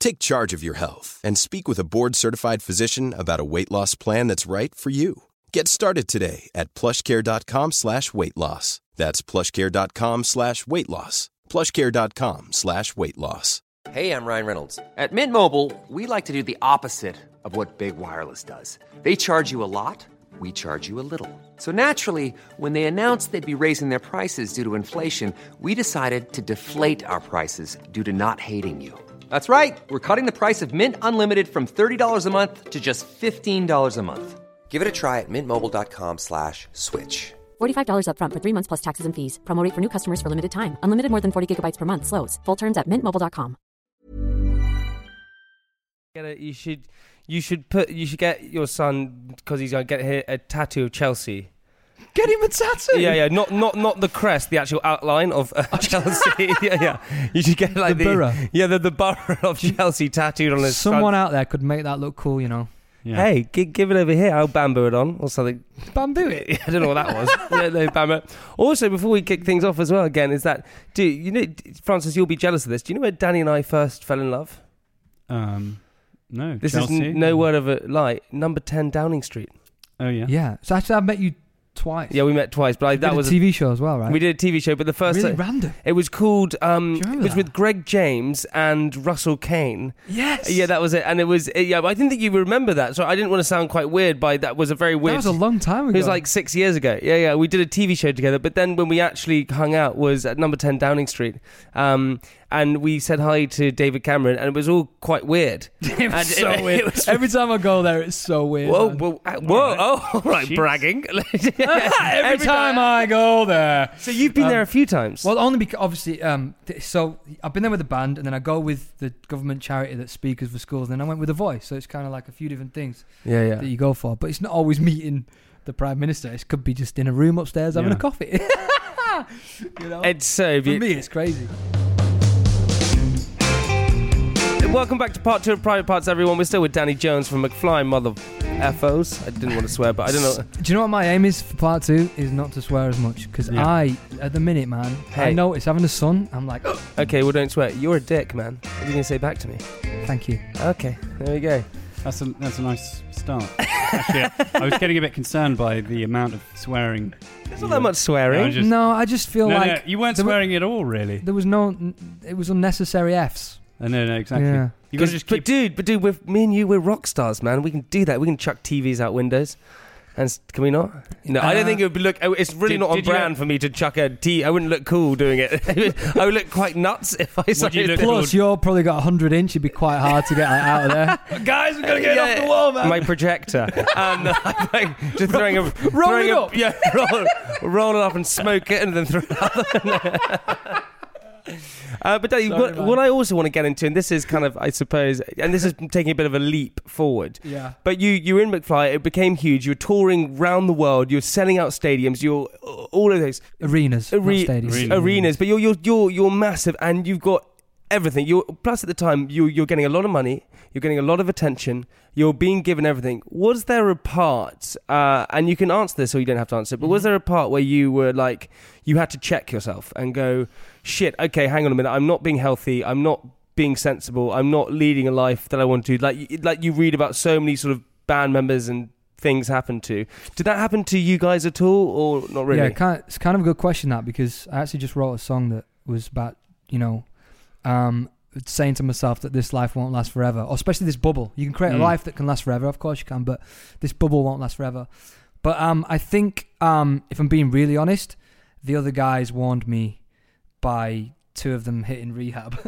Take charge of your health and speak with a board-certified physician about a weight loss plan that's right for you. Get started today at plushcare.com slash weight loss. That's plushcare.com slash weight loss. plushcare.com slash weight loss. Hey, I'm Ryan Reynolds. At Mint Mobile, we like to do the opposite of what Big Wireless does. They charge you a lot, we charge you a little. So naturally, when they announced they'd be raising their prices due to inflation, we decided to deflate our prices due to not hating you. That's right. We're cutting the price of Mint Unlimited from $30 a month to just $15 a month. Give it a try at mintmobile.com slash switch. $45 upfront for three months plus taxes and fees. Promo rate for new customers for limited time. Unlimited more than 40 gigabytes per month. Slows. Full terms at mintmobile.com. Get a, you should you should put you should get your son because he's gonna get here a tattoo of Chelsea. Get him a tattoo. Yeah, yeah, not not not the crest, the actual outline of uh, Chelsea. yeah, yeah. You should get like The the, borough. Yeah, the the borough of Chelsea tattooed on his. Someone front. out there could make that look cool, you know. Hey, gi- give it over here. I'll bamboo it on or something. Bamboo it. I don't know what that was. yeah, no, bamboo. Also, before we kick things off as well, again, is that do you know, Francis? You'll be jealous of this. Do you know where Danny and I first fell in love? Um, no. This Chelsea? is n- no word of a lie. Number ten Downing Street. Oh yeah. Yeah. So actually, I've met you twice. Yeah, we met twice, but I, that did was a TV show as well, right? We did a TV show, but the first really time- random. it was called um, it was that? with Greg James and Russell Kane. Yes. Yeah, that was it, and it was yeah. I didn't think you would remember that, so I didn't want to sound quite weird. By that was a very weird. That was a long time ago. It was like six years ago. Yeah, yeah. We did a TV show together, but then when we actually hung out was at number ten Downing Street, um, and we said hi to David Cameron, and it was all quite weird. it was so it- weird. it was- Every time I go there, it's so weird. Whoa, man. whoa, uh, whoa! Oh, all right, Jeez. bragging. Every, time I go there. So you've been Um, there a few times. Well, only because obviously, um, th- so I've been there with the band, and then I go with the government charity that speakers for schools, and then I went with a voice. So it's kind of like a few different things yeah, yeah. that you go for, but it's not always meeting the prime minister. It could be just in a room upstairs having Yeah. a coffee. you know, It's so for me, it's crazy. Welcome back to part two of Private Parts, everyone. We're still with Danny Jones from McFly Mother FOs. I didn't want to swear, but I don't know. Do you know what my aim is for part two? Is not to swear as much because Yeah. I, at the minute, man, I Hey. notice having a son. I'm like, Okay, well, don't swear. You're a dick, man. What are you going to say back to me? thank you. Okay, there we go. That's a that's a nice start. Actually, I was getting a bit concerned by the amount of swearing. There's not that much swearing. No, I just- no, I just feel No, no, like you weren't there were- swearing at all, really. there was no, it was unnecessary f's. Uh, no, no, exactly. Yeah. You got to 'Cause- just but keep. dude, but dude, with me and you, we're rock stars, man. We can do that. We can chuck TVs out windows. And s- can we not? No, I don't Uh, think it would be look. oh, It's really Did- not on did you- brand for me to chuck a T. I wouldn't look cool doing it. I would look quite nuts if I. you started look Plus, you're probably got 100 inch. It'd be quite hard to get out of there. Guys, we're gonna get Yeah, off the wall, man. My projector. and uh, like, just throwing a roll throwing it a, up. Yeah, roll, roll it up and smoke it, and then throw it up. Uh, but Sorry, what, what I also want to get into, and this is kind of, I suppose, and this is taking a bit of a leap forward. Yeah. But you, you were in McFly. It became huge. You were touring round the world. You were selling out stadiums. You're all of those Arenas, are- stadiums. Arena. arenas. But you're you're you're you're massive, and you've got everything. You plus at the time you you're getting a lot of money, you're getting a lot of attention, you're being given everything. Was there a part, uh, and you can answer this or you don't have to answer it, but was there a part where you were like you had to check yourself and go, shit, okay, hang on a minute, I'm not being healthy, I'm not being sensible, I'm not leading a life that I want to. Like like you read about so many sort of band members and things happen to. Did that happen to you guys at all, or not really? Yeah, kind it's kind of a good question that because I actually just wrote a song that was about you know, um, saying to myself that this life won't last forever, or especially this bubble. You can create Mm. a life that can last forever, of course you can, but this bubble won't last forever. But um, I think um, if I'm being really honest, the other guys warned me by two of them hitting rehab.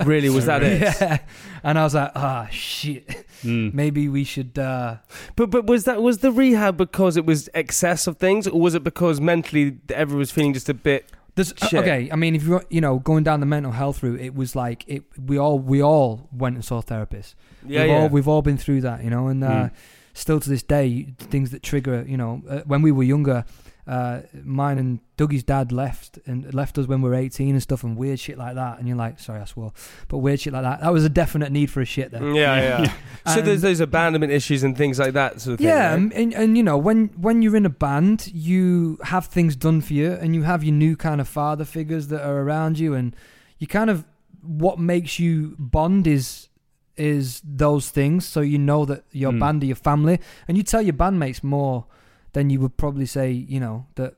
really, was that it? yeah, and I was like, ah, shit. Mm. Maybe we should. Uh, But but was that was the rehab because it was excess of things, or was it because mentally everyone was feeling just a bit? There's, uh, Shit. okay, I mean, if you you know going down the mental health route, it was like it. We all we all went and saw therapists. Yeah, we've yeah. all we've all been through that, you know, and uh, Mm. still to this day, things that trigger, you know, uh, when we were younger, uh, mine and Dougie's dad left and left us when we were eighteen and stuff, and weird shit like that. And you're like, sorry, I swore, but weird shit like that. That was a definite need for a shit there. yeah, yeah. so there's those abandonment issues and things like that sort of thing. Yeah, right? and, and and you know when when you're in a band, you have things done for you, and you have your new kind of father figures that are around you, and you kind of what makes you bond is is those things. So you know that your Mm. band are your family, and you tell your bandmates more than you would probably say. You know that.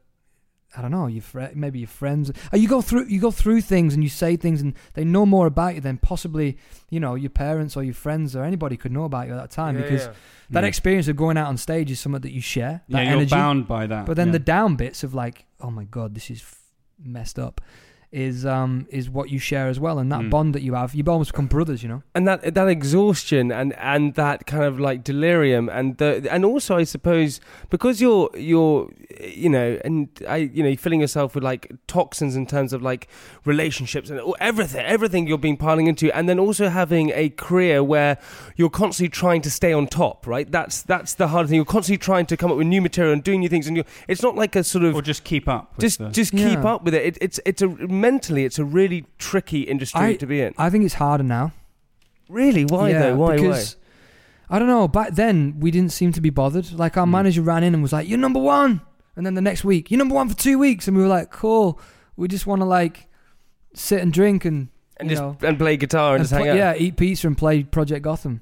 I don't know. Your fri maybe your friends. Uh, You go through. You go through things, and you say things, and they know more about you than possibly, you know, your parents or your friends or anybody could know about you at that time. Yeah, because yeah. that Mm. experience of going out on stage is something that you share. That yeah, you're energy. bound by that. But then yeah. the down bits of like, oh my god, this is f- messed up, is um is what you share as well, and that Mm. bond that you have, you almost become brothers, you know. and that that exhaustion and and that kind of like delirium and the and also I suppose because you're you're you know and I you know filling yourself with like toxins in terms of like relationships and everything everything you're being piling into and then also having a career where you're constantly trying to stay on top right that's that's the hard thing you're constantly trying to come up with new material and doing new things and you it's not like a sort of or just keep up. With just the, just keep Yeah. up with it. it it's it's a mentally it's a really tricky industry I- to be in I think it's harder now. really why yeah, though why why because I don't know. Back then, we didn't seem to be bothered. Like our Mm. manager ran in and was like, "You're number one," and then the next week, "You're number one for two weeks," and we were like, "Cool." We just want to like sit and drink and and just know, and play guitar and, and just hang pl- out yeah, eat pizza and play Project Gotham.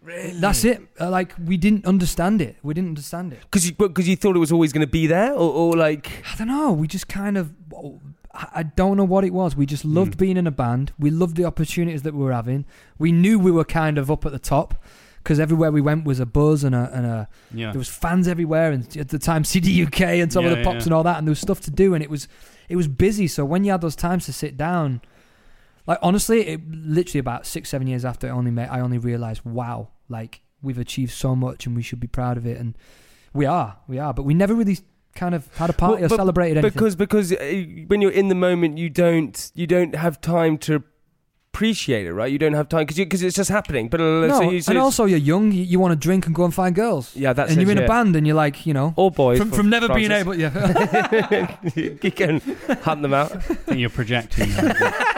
really That's it. Uh, like we didn't understand it. We didn't understand it. Because you, because you thought it was always going to be there, or, or like, I don't know. We just kind of. I don't know what it was. We just loved Mm. being in a band. We loved the opportunities that we were having. We knew we were kind of up at the top because everywhere we went was a buzz and a and a. yeah. There was fans everywhere, and at the time CD UK and some of the pops yeah. and all that, and there was stuff to do, and it was it was busy. So when you had those times to sit down, like honestly, it literally about six seven years after I only met, I only realized, wow, like we've achieved so much, and we should be proud of it, and we are, we are, but we never really kind of had a party Well, or but- celebrated anything. because because uh, when you're in the moment, you don't you don't have time to appreciate it, right? You don't have time because because it's just happening. But uh, no, so you, so and also you're young, you, you want to drink and go and find girls, yeah, that's and it, you're in yeah. a band, and you're like, you know, Or boys from from never being able, yeah. you can hunt them out. I think you're projecting.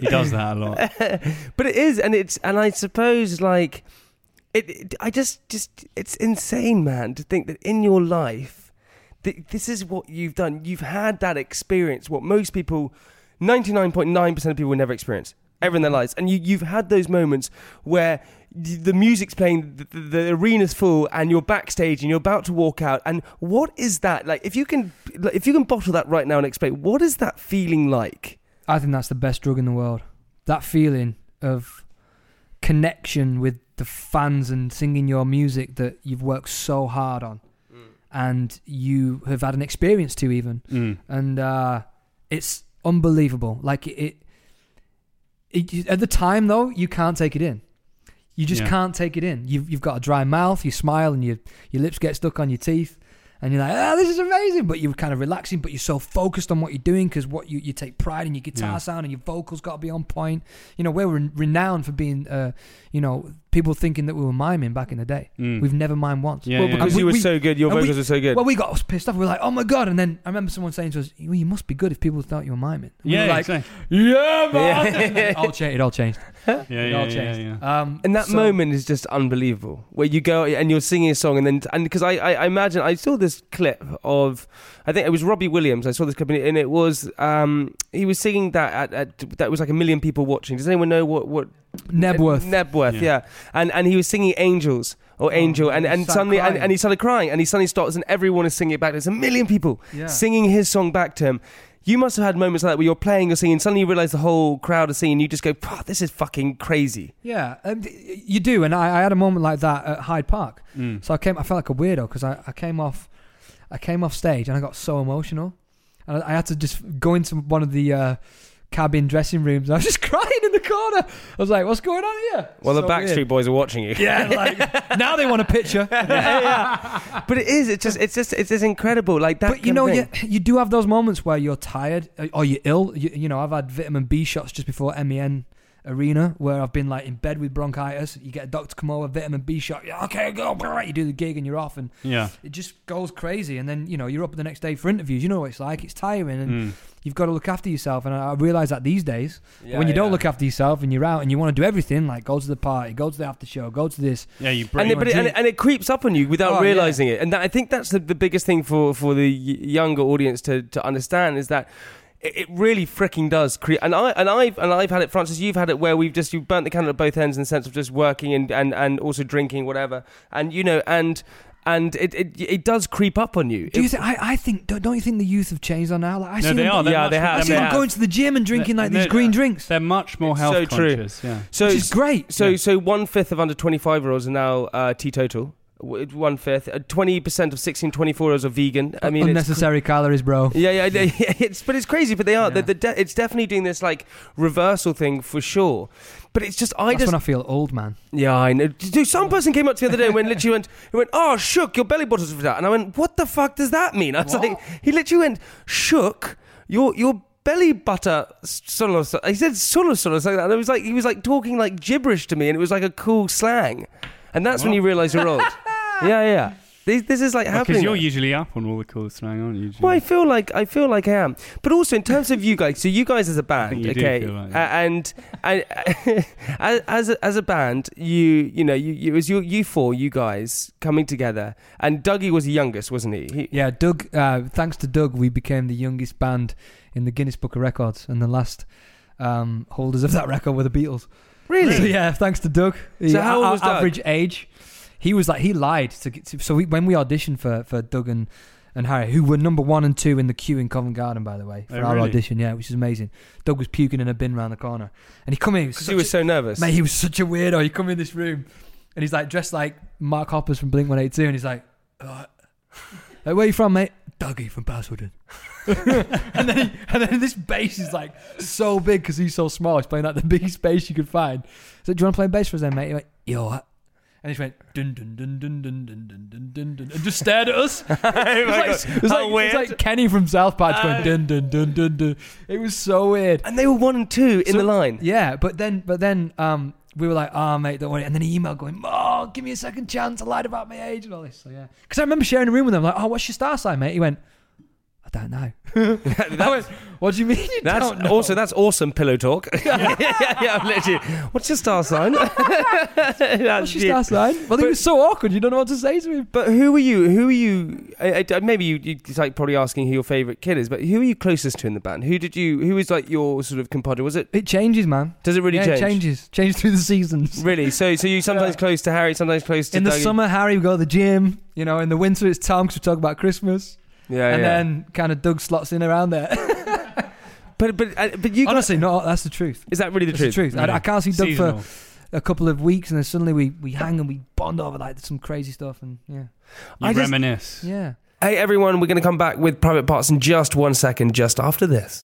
he does that a lot. but it is, and it's, and I suppose like it, it. I just, just, it's insane, man, to think that in your life, th- this is what you've done. You've had that experience. What most people, ninety nine point nine percent of people will never experience ever in their lives, and you, you've had those moments where. The music's playing, the, the, the arena's full, and you're backstage, and you're about to walk out. And what is that like? If you can, if you can bottle that right now and explain, what is that feeling like? I think that's the best drug in the world. That feeling of connection with the fans and singing your music that you've worked so hard on and you have had an experience to even. Mm. And uh, it's unbelievable. Like it, it, it- at the time though, you can't take it in. You just Yeah. can't take it in. You've, you've got a dry mouth, you smile and your, your lips get stuck on your teeth. And you're like, ah, this is amazing. But you're kind of relaxing, but you're so focused on what you're doing because what you, you take pride in your guitar Yeah. sound and your vocals got to be on point. You know, we're renowned for being, uh, you know, people thinking that we were miming back in the day. We've never mimed once. Yeah, well, yeah. because And you we- were we- so good, your and we- vocals were so good. Well, we got pissed off. We were like, "Oh my god!" And then I remember someone saying to us, "Well, you must be good if people thought you were miming." And we Yeah, were like, exactly. "Yeah, man." it all changed. It all changed. Yeah, It yeah, all yeah, changed. yeah. Um, And that so- moment is just unbelievable, where you go and you're singing a song, and then and because I, I I imagine I saw this clip of, I think it was Robbie Williams. I saw this clip and it, and it was um he was singing that at, at that was like a million people watching. Does anyone know what what Knebworth. Knebworth, Yeah. yeah. And and he was singing Angels or Angel, and, and suddenly and, and he started crying, and he suddenly stops, and everyone is singing it back. There's a million people Yeah. singing his song back to him. You must have had moments like that where you're playing or singing, suddenly you realise the whole crowd is singing, you just go, "Pah, "This is fucking crazy." Yeah, um, you do, and I, I had a moment like that at Hyde Park. Mm. So I came, I felt like a weirdo because I, I came off, I came off stage and I got so emotional, and I, I had to just go into one of the uh, cabin dressing rooms. I was just crying in the corner. I was like, "What's going on here?" Well, the Backstreet weird. Boys are watching you. Yeah, like now they want a picture. but it is. It's just. It's just. It's just incredible. Like that. But you know, you, you do have those moments where you're tired uh, or you're ill. You, you know, I've had vitamin B shots just before MEN Arena where I've been like in bed with bronchitis. You get a doctor come over, vitamin B shot. Yeah, okay, go. You do the gig and you're off, and Yeah. it just goes crazy. And then you know you're up the next day for interviews. You know what it's like. It's tiring, and Mm. you've got to look after yourself. And I, I realize that these days, Yeah, when you don't look after yourself and you're out and you want to do everything, like go to the party, go to the after show, go to this. Yeah, you and break. it, but it, and, it, and it creeps up on you without Oh, yeah. realizing it. And that, I think that's the, the biggest thing for, for the younger audience to, to understand is that it, it really freaking does create. And I and I've and I've had it, Francis. You've had it where we've just you've burnt the candle at both ends in the sense of just working and and, and also drinking whatever. And you know and. And it, it it does creep up on you. Do you It- think? I, I think. Don't, don't you think the youth have changed on now? Like I no, see they them, are. They're Yeah, they have, I they them have. going to the gym and drinking like these green drinks. They're much more It's health so true. conscious. Yeah. so which is great. So Yeah. so one fifth of under twenty five year olds are now uh, teetotal. One fifth, uh, twenty percent of 16, 24 year olds are vegan. I mean, it's unnecessary calories, bro. Yeah, yeah, yeah, yeah, it's but it's crazy, but they are. Yeah. The, the de- it's definitely doing this like reversal thing for sure. But it's just I That's just when I feel old, man. yeah I know. Dude, some person came up to the other day and went literally went he went oh shook your belly button's for that and I went what the fuck does that mean? I was like he literally went shook your your belly butter solo. He said solo solo like that. And it was like he was like talking like gibberish to me and it was like a cool slang, and that's when you realise you're old. yeah, yeah. This, this is like happening. Because you're usually up on all the cool slang, aren't you? Well, I feel like I feel like I am, but also in terms of you guys. So you guys as a band, think you do okay, feel like uh, and and as as a, as a band, you you know you, you it was you you four you guys coming together, and Dougie was the youngest, wasn't he? he Yeah, Doug. Uh, thanks to Doug, we became the youngest band in the Guinness Book of Records, and the last um, holders of that record were the Beatles. really? So, yeah, thanks to Doug. So how old our was Doug? average age? He was like he lied. To, to, so we, when we auditioned for for Doug and, and Harry, who were number one and two in the queue in Covent Garden, by the way, for Oh, our really? audition, yeah, which is amazing. Doug was puking in a bin round the corner, and he come in. He was, Because he was a- so nervous. Mate, he was such a weirdo. He come in this room and he's like dressed like Mark Hoppus from Blink 182 and he's like, "Uh, like, where you from, mate? Dougie from Basildon. and then he, and then this bass is like so big because he's so small. He's playing like the biggest bass you could find. So do you want to play bass for us then, mate? He went, yo. What?" And he just went dun dun dun dun dun dun dun dun dun dun and just stared at us. It was like, it was like, it was like Kenny from South Park just went dun dun dun dun dun. It was so weird. and they were one and two in So- the line. Yeah, but then but then um we were like, oh mate, don't worry. And then he emailed going, oh, give me a second chance. I lied about my age and all this. So yeah, because I remember sharing a room with him. Like, oh, what's your star sign, mate? He went, don't know. I went, what do you mean you That's don't know? also that's awesome pillow talk. yeah, yeah, yeah, literally. What's your star sign? what's your star sign? Well, he was so awkward. You don't know what to say to him. But who are you? Who are you? I, I, maybe you, you like probably asking who your favorite kid is. But who are you closest to in the band? Who did you? Who is like your sort of compadre? Was it? It changes, man. Does it really yeah, change? it changes. Change through the seasons. Really? So, so you sometimes close to Harry, sometimes close to In the summer, Harry would go to the gym. You know, in the winter, it's Tom because we talk about Christmas. Yeah, and yeah. then kind of Doug slots in around there. but but uh, but you guys, Honestly, no, that's the truth. is that really the That's truth? the truth. I, I can't see Doug Seasonal. for a couple of weeks, and then suddenly we, we hang and we bond over like some crazy stuff, and yeah, You I just- reminisce. yeah. Hey everyone, we're going to come back with private parts in just one second, just after this.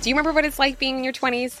Do you remember what it's like being in your 20s?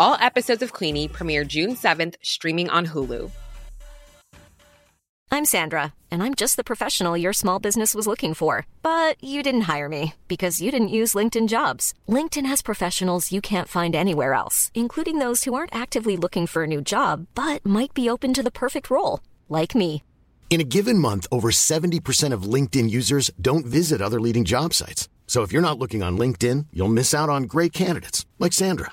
All episodes of Queenie premiere June 7th, streaming on Hulu. I'm Sandra, and I'm just the professional your small business was looking for. But you didn't hire me because you didn't use LinkedIn jobs. LinkedIn has professionals you can't find anywhere else, including those who aren't actively looking for a new job but might be open to the perfect role, like me. In a given month, over 70% of LinkedIn users don't visit other leading job sites. So if you're not looking on LinkedIn, you'll miss out on great candidates like Sandra.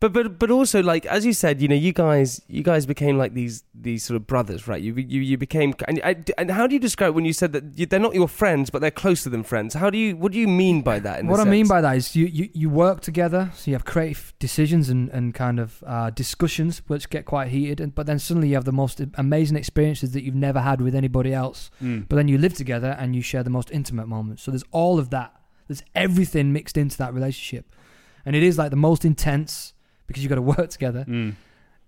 But but but also like as you said, you know, you guys you guys became like these these sort of brothers, right? You you you became and and, and how do you describe when you said that you, they're not your friends, but they're closer than friends? How do you what do you mean by that? In what a I mean by that is you, you, you work together, so you have creative decisions and, and kind of uh, discussions which get quite heated, and, but then suddenly you have the most amazing experiences that you've never had with anybody else. Mm. But then you live together and you share the most intimate moments. So there's all of that. There's everything mixed into that relationship, and it is like the most intense because you've got to work together. Mm.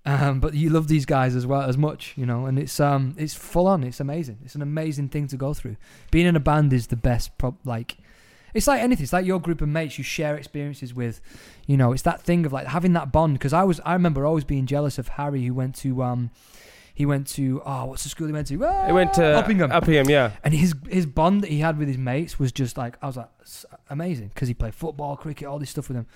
Um, but you love these guys as well as much, you know, and it's um it's full on. It's amazing. It's an amazing thing to go through. Being in a band is the best. Pro- like, it's like anything. It's like your group of mates you share experiences with. You know, it's that thing of like having that bond. Because I was, I remember always being jealous of Harry who went to um, he went to oh what's the school he went to? Ah, It went to Uppingham. Uppingham, yeah. And his his bond that he had with his mates was just like I was like amazing because he played football, cricket, all this stuff with them.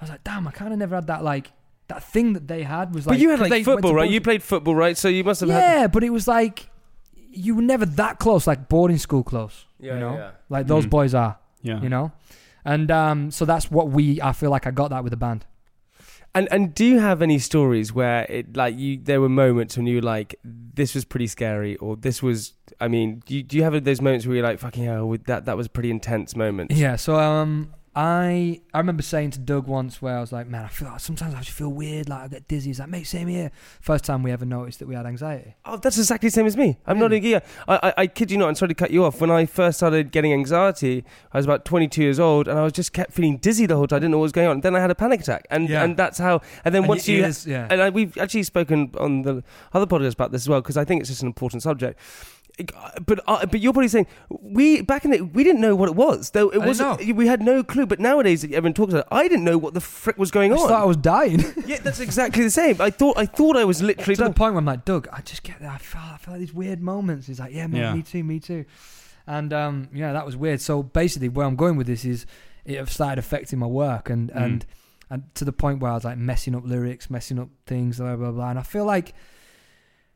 I was like, damn, I kind of never had that like that thing that they had was like. but you had 'cause like they football, right? You played football, right? So you must have had. yeah, but it was like you were never that close, like boarding school close. Yeah, you know, yeah, yeah. like those Mm. boys are. Yeah. You know, and um, so that's what we. I feel like I got that with the band. And and do you have any stories where it like you there were moments when you were like this was pretty scary or this was I mean do you, do you have those moments where you're like fucking hell with that that was a pretty intense moment? Yeah. So um, I I remember saying to Doug once where I was like, man, I feel like sometimes I just feel weird, like I get dizzy. He's like, mate, same here. First time we ever noticed that we had anxiety. Oh, that's exactly the same as me. I'm not a yeah. I, I I kid you not. I'm sorry to cut you off. When I first started getting anxiety, I was about 22 years old, and I was just kept feeling dizzy the whole time. I didn't know what was going on. then I had a panic attack, and Yeah. and that's how. And then And once you ears- yeah. and I, we've actually spoken on the other podcast about this as well because I think it's just an important subject. But uh, but you're probably saying we back in the we didn't know what it was though it wasn't we had no clue but nowadays everyone talks about it I didn't know what the frick was going I on just thought I was dying. yeah that's exactly the same I thought I thought I was literally to the point where I'm like, Doug, I just get I feel I feel like these weird moments. He's like, yeah, man, Yeah. me too, me too. And um, yeah, that was weird. So basically, where I'm going with this is it have started affecting my work and Mm. and and to the point where I was like messing up lyrics, messing up things, blah blah blah. And I feel like,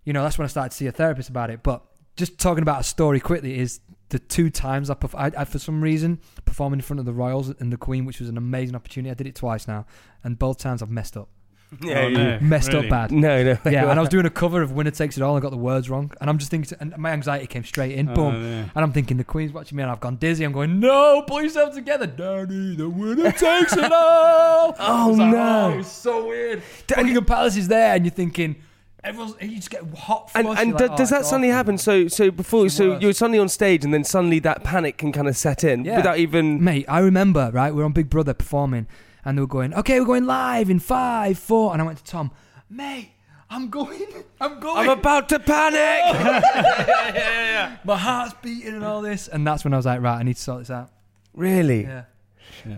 you know, that's when I started to see a therapist about it. But just talking about a story quickly is the two times I, perf- I, I for some reason performed in front of the Royals and the Queen, which was an amazing opportunity. I did it twice now, and both times I've messed up. yeah, Oh, yeah. no. Messed Really? up bad. no no Yeah, and I was doing a cover of Winner Takes It All. and I got the words wrong, and I'm just thinking, and my anxiety came straight in. Oh, Boom, yeah. and I'm thinking the Queen's watching me, and I've gone dizzy. I'm going, no, pull yourself together, Danny. The winner takes it all. Oh, I Oh, was like, no. oh, it was so weird. Buckingham Palace is there, and you're thinking, everyone's, you just get hot. and flush, and you're do- like, oh, does oh, that it's suddenly happen? So so before so worst. you're suddenly on stage and then suddenly that panic can kind of set in Yeah. without even. Mate, I remember, right? We're on Big Brother performing, and they were going, okay, we're going live in five, four. And I went to Tom, mate, I'm going, I'm going. I'm about to panic. My heart's beating and all this. And that's when I was like, right, I need to sort this out. really? Yeah.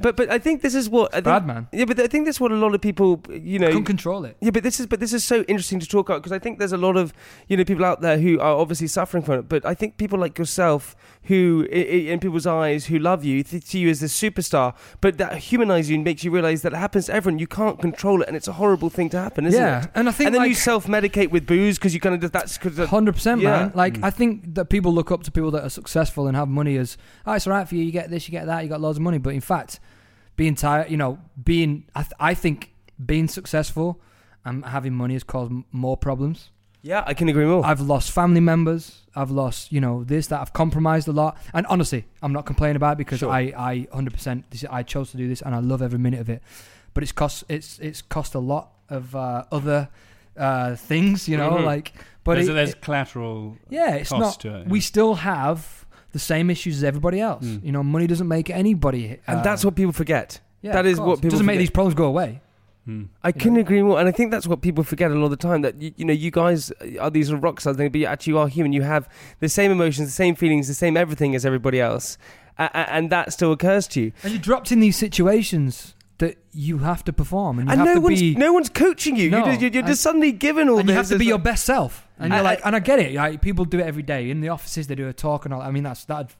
But but I think this is what I think, bad, man. Yeah, but I think that's what a lot of people you know Couldn't control it. Yeah, but this is but this is so interesting to talk about because I think there's a lot of you know people out there who are obviously suffering from it. But I think people like yourself who, i- i- in people's eyes, who love you, th- see you as this superstar, but that humanizes you and makes you realize that it happens to everyone. You can't control it, and it's a horrible thing to happen, isn't Yeah, it? and I think, and then you self-medicate with booze because you kind of that's Hundred percent, yeah. man. Like mm. I think that people look up to people that are successful and have money as, oh, it's all right for you. You get this, you get that, you got loads of money. But in fact, being tired, you know, being, I, th- I think being successful and having money has caused m- more problems. Yeah, I can agree more. I've lost family members. I've lost, you know, this, that. I've compromised a lot. And honestly, I'm not complaining about it because Sure. I, I 100%, this, I chose to do this and I love every minute of it. But it's cost, it's, it's cost a lot of uh, other uh, things, you know, Mhm. like. But there's, it- there's it- collateral. yeah, it's cost not. To it, We still have the same issues as everybody else. Mm. You know, money doesn't make anybody. and uh, that's what people forget. yeah, that of is course. what people doesn't make these problems go away. Hmm. I couldn't agree more, and I think that's what people forget a lot of the time. That you, you know, you guys are these sort of rock stars, but you actually are human. You have the same emotions, the same feelings, the same everything as everybody else, a- a- and that still occurs to you. And you're dropped in these situations that you have to perform, and you And have no to one's be. no one's coaching you. No, you're, just, you're, you're and- suddenly given all and this. you have to It's be your best self, and I- you're I- like, and I get it. Like, people do it every day in the offices. They do a talk and all. I mean, that's that.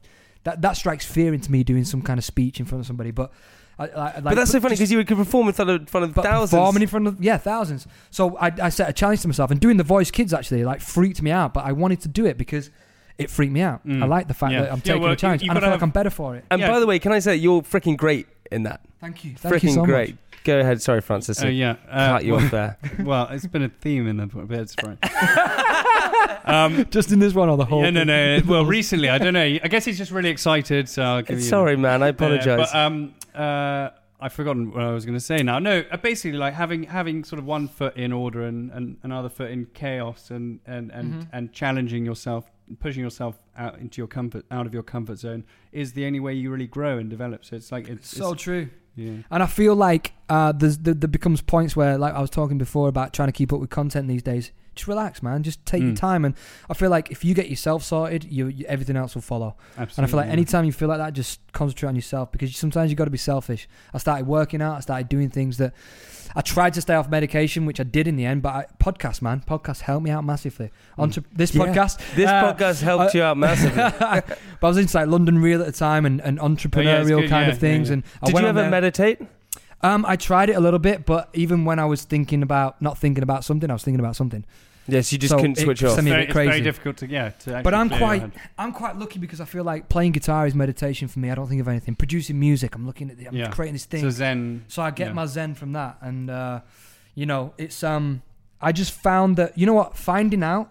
That that strikes fear into me doing some kind of speech in front of somebody, but. I, I, like, but that's so funny because you could perform in front of, front of thousands. performing in front of yeah thousands. So I, I set a challenge to myself, and doing the voice kids actually like freaked me out. But I wanted to do it because it freaked me out. Mm. I like the fact Yeah. that I'm Yeah, taking well, a challenge, you've and I gotta feel like I'm better for it. and Yeah. by the way, can I say you're freaking great in that? Thank you, thank freaking you so great. much. Go ahead. Sorry, Francis. Oh I yeah, uh, cut you off there. well, it's been a theme in the Birds Fright. um, Just in this one or the whole. yeah, no, thing? no. Well, recently, I don't know. I guess he's just really excited. So I'll give you. Sorry, man. I Uh, apologize. but um, uh, I've forgotten what I was going to say now. No, uh, basically, like having having sort of one foot in order and, and another foot in chaos, and and and, Mhm. and challenging yourself, pushing yourself out into your comfort, out of your comfort zone, is the only way you really grow and develop. So it's like it's So it's, true. yeah. And I feel like uh, there's there, there becomes points where, like I was talking before about trying to keep up with content these days. Just relax, man. Just take your Mm. time. And I feel like if you get yourself sorted, you, you everything else will follow. Absolutely. And I feel like anytime you feel like that, just concentrate on yourself because sometimes you got to be selfish. I started working out. I started doing things that I tried to stay off medication, which I did in the end. But I, podcast, man, podcast helped me out massively. Onto this Mm. Yeah. podcast, this uh, podcast helped uh, you out massively. but I was into like London Real at the time and, and entrepreneurial good, kind yeah, of things. yeah, yeah. And I Did you ever meditate? Um, I tried it a little bit, but even when I was thinking about not thinking about something, I was thinking about something. Yes, you just So couldn't switch off. me a very, bit it's very difficult to yeah. To But I'm quite. I'm quite lucky because I feel like playing guitar is meditation for me. I don't think of anything. Producing music, I'm looking at the, I'm Yeah. creating this thing. So Zen. So I get yeah. my zen from that, and uh, you know, it's um, I just found that you know what, finding out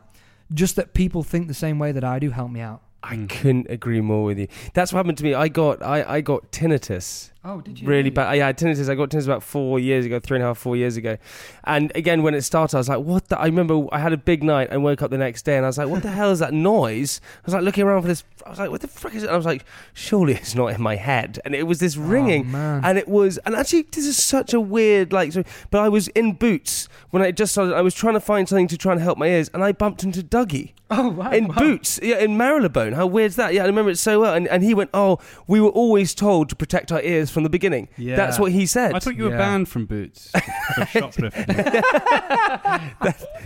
just that people think the same way that I do helped me out. I couldn't agree more with you. That's what happened to me. I got I, I got tinnitus. Oh, did you? Really bad. Yeah, I had tinnitus. I got tinnitus about four years ago, three and a half, four years ago. And again, when it started, I was like, "What?" the I remember I had a big night and woke up the next day, and I was like, "What the hell is that noise?" I was like looking around for this. I was like, "What the frick is it?" And I was like, "Surely it's not in my head." And it was this oh, ringing, Oh, man. and it was. And actually, this is such a weird like. But I was in Boots when I just started. I was trying to find something to try and help my ears, and I bumped into Dougie Oh wow. in wow. Boots, yeah, in Marylebone. How weird's that? Yeah, I remember it so well. And, and he went, "Oh, we were always told to protect our ears from the beginning." Yeah. That's what he said. I thought you were Yeah. banned from Boots for shoplifting.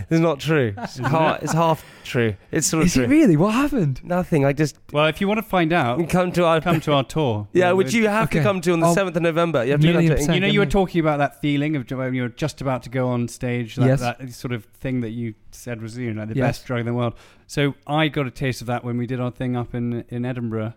It's not true. It's half, it's half true. It's sort of Is true. it really? What happened? Nothing. I just well, if you want to find out, come to our come to our tour. yeah, which you have to come to on the Oh, seventh of November. You have to million come to- percent. You know, you were talking about that feeling of when you're just about to go on stage, that, Yes. that sort of thing that you said was you know the Yes. best drug in the world. So I got a taste of that when we did our thing up in in Edinburgh,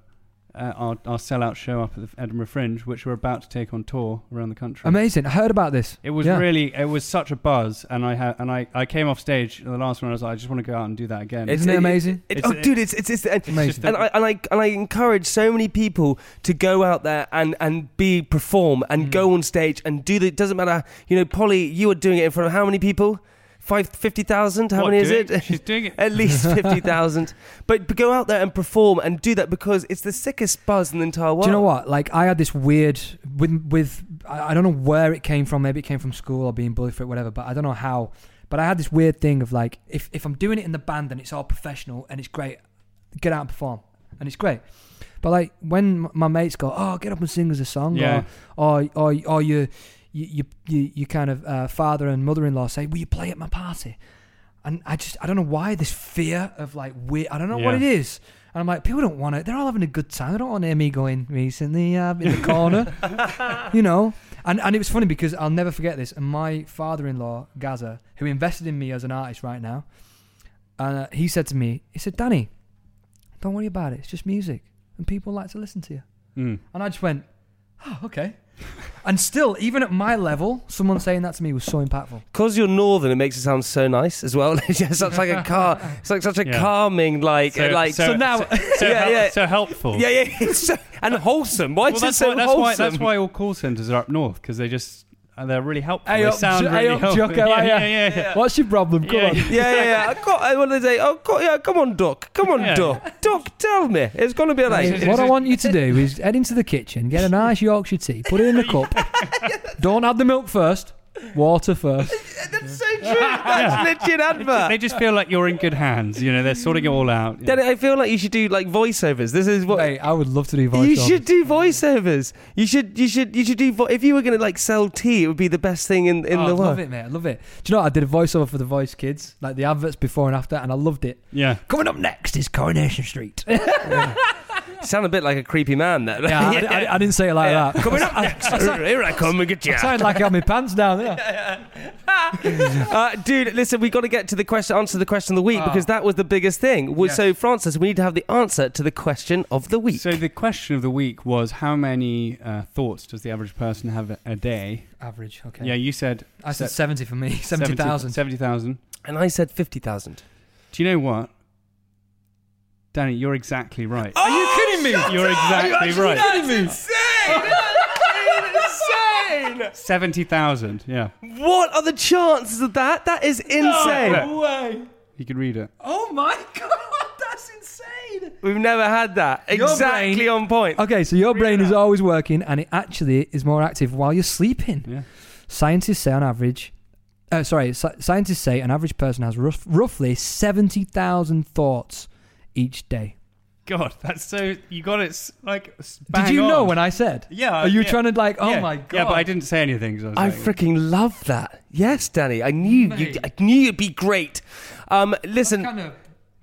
uh, our our sellout show up at the Edinburgh Fringe, which we're about to take on tour around the country. Amazing. I heard about this. It was Yeah. really, it was such a buzz, and I had, and I, I came off stage the last one. I was like, I just want to go out and do that again. It's- Isn't it amazing? It- It's- oh, dude, it's it's, it's and, Amazing. and I and I and I encourage so many people to go out there and and be perform and Mm. go on stage and do the. It doesn't matter. You know, Polly, you are doing it in front of how many people? Five fifty thousand. How What, many is doing- it? She's doing it. At least fifty thousand. but, but go out there and perform and do that because it's the sickest buzz in the entire world. Do you know what? Like I had this weird with with I, I don't know where it came from. Maybe it came from school or being bullied for it, whatever. But I don't know how. But I had this weird thing of like if if I'm doing it in the band and it's all professional and it's great, get out and perform and it's great. But like when my mates go, "Oh, get up and sing us a song," Yeah. or or or, or you, you you you kind of uh, father and mother-in-law say, "Will you play at my party?" And I just I don't know why this fear of like weird. I don't know what it is. And I'm like, people don't want it. They're all having a good time. They don't want to hear me going recently uh, in the corner, you know. And and it was funny because I'll never forget this. And my father-in-law Gaza, who invested in me as an artist right now, uh, he said to me, he said, Danny, don't worry about it. It's just music, and people like to listen to you. Mm. And I just went, oh, okay. And still, even at my level, someone saying that to me was so impactful. Because you're northern, it makes it sound so nice as well. it's such like a car. It's like such a Yeah. calming, like So- like. so- now, So, yeah, hel- yeah, so helpful. yeah, yeah, it's so, and wholesome. Why Well, is it that's, so why, that's wholesome? why that's why all call centers are up north because they just uh, they're really helpful. Hey they up, sound Jo- really hey up, helpful. Jocko, yeah, hey, yeah, uh, yeah, yeah. What's your problem? Come Yeah, on. yeah. yeah, yeah, yeah. I got, I, what do they say? Oh, co- yeah, come on, Duck. Come on, Yeah. Duck. Duck, tell me. It's going to be like. What I want you to do is head into the kitchen, get a nice Yorkshire tea, put it in a cup. Don't add the milk first. Water first. That's so true. That's legit advert. They just feel like you're in good hands. You know, they're sorting it all out. Danny, I feel like you should do like voiceovers. This is what Mate, I would love to do voiceovers. you should do. Voiceovers. You should. You should. You should do. Vo- if you were going to like sell tea, it would be the best thing in in Oh, the I world. love it, mate. I love it. Do you know what? I did a voiceover for the Voice Kids, like the adverts before and after, and I loved it. Yeah. Coming up next is Coronation Street. You sound a bit like a creepy man. There. yeah, I, I- I didn't say it like that. Coming up next. Here I come and get you. I sounded like I had my pants down there. Uh, dude, listen, we've got to get to the question, answer the question of the week Ah. because that was the biggest thing. Yes. So, Francis, we need to have the answer to the question of the week. So the question of the week was how many uh, thoughts does the average person have a, a day? Average, okay. Yeah, you said I said 70 for me, 70,000. 70,000. and I said fifty thousand. Do you know what? Danny, you're exactly right. Are you kidding me? You're exactly right. kidding me? insane! 70,000, yeah. What are the chances of that? That is insane. No way. You could read it. Oh my God, that's insane. We've never had that. Your Exactly brain- on point. Okay, so your brain is always working and it actually is more active while you're sleeping. Yeah. Scientists say on average, uh, sorry, sci- scientists say an average person has rough, roughly 70,000 thoughts each day. God, that's so. You got it like. s- Did bang you know when I said? Yeah. Are you yeah. trying to like, oh Yeah. my God. Yeah, but I didn't say anything. 'cause I, was I like, freaking love that. Yes, Danny. I knew you. Mate. I knew it'd be great. Um, listen, Kind of-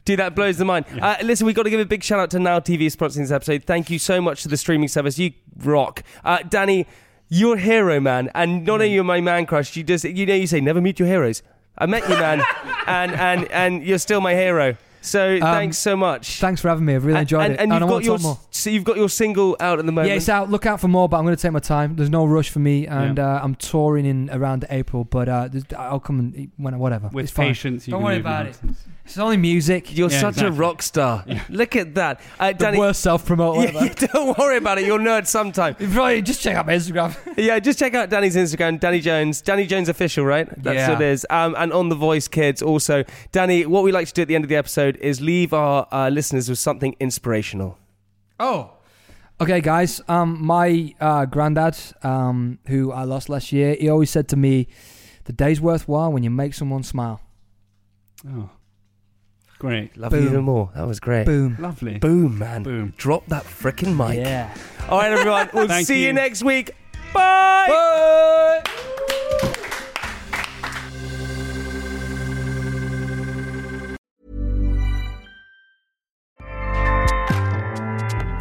dude, that blows the mind. Uh, listen, we've got to give a big shout out to Now TV sponsoring this episode. Thank you so much to the streaming service. You rock, uh, Danny. You're a hero, man, and not only you're my man crush. You just, you know, you say never meet your heroes. I met you, man, and and and you're still my hero. So thanks so much. Thanks for having me. I've really enjoyed and, it. and you've got your more. so you've got your single out at the moment. Yeah, it's out. Look out for more, but I'm going to take my time. There's no rush for me, and uh, I'm touring in around April. But uh, I'll come and eat when whatever. With it's fine. patience, you Don't can worry about mountains. it. It's only music. You're Yeah, such a rock star. Look at that, uh, the Danny. worst self-promote Yeah, ever. don't worry about it. You'll nerd sometime. You probably just check out my Instagram. Yeah, just check out Danny's Instagram, Danny Jones, Danny Jones official, right? That's Yeah. what it is. Um, and on the Voice Kids also, Danny. What we like to do at the end of the episode is leave our uh, listeners with something inspirational. Oh. Okay, guys. Um, my uh, granddad, um, who I lost last year, he always said to me, "The day's worthwhile when you make someone smile." Oh, great. Love you Boom. even more. That was great. Boom. Lovely. Boom, man. Boom. Drop that freaking mic. Yeah. All right, everyone. We'll see you. you. next week. Bye.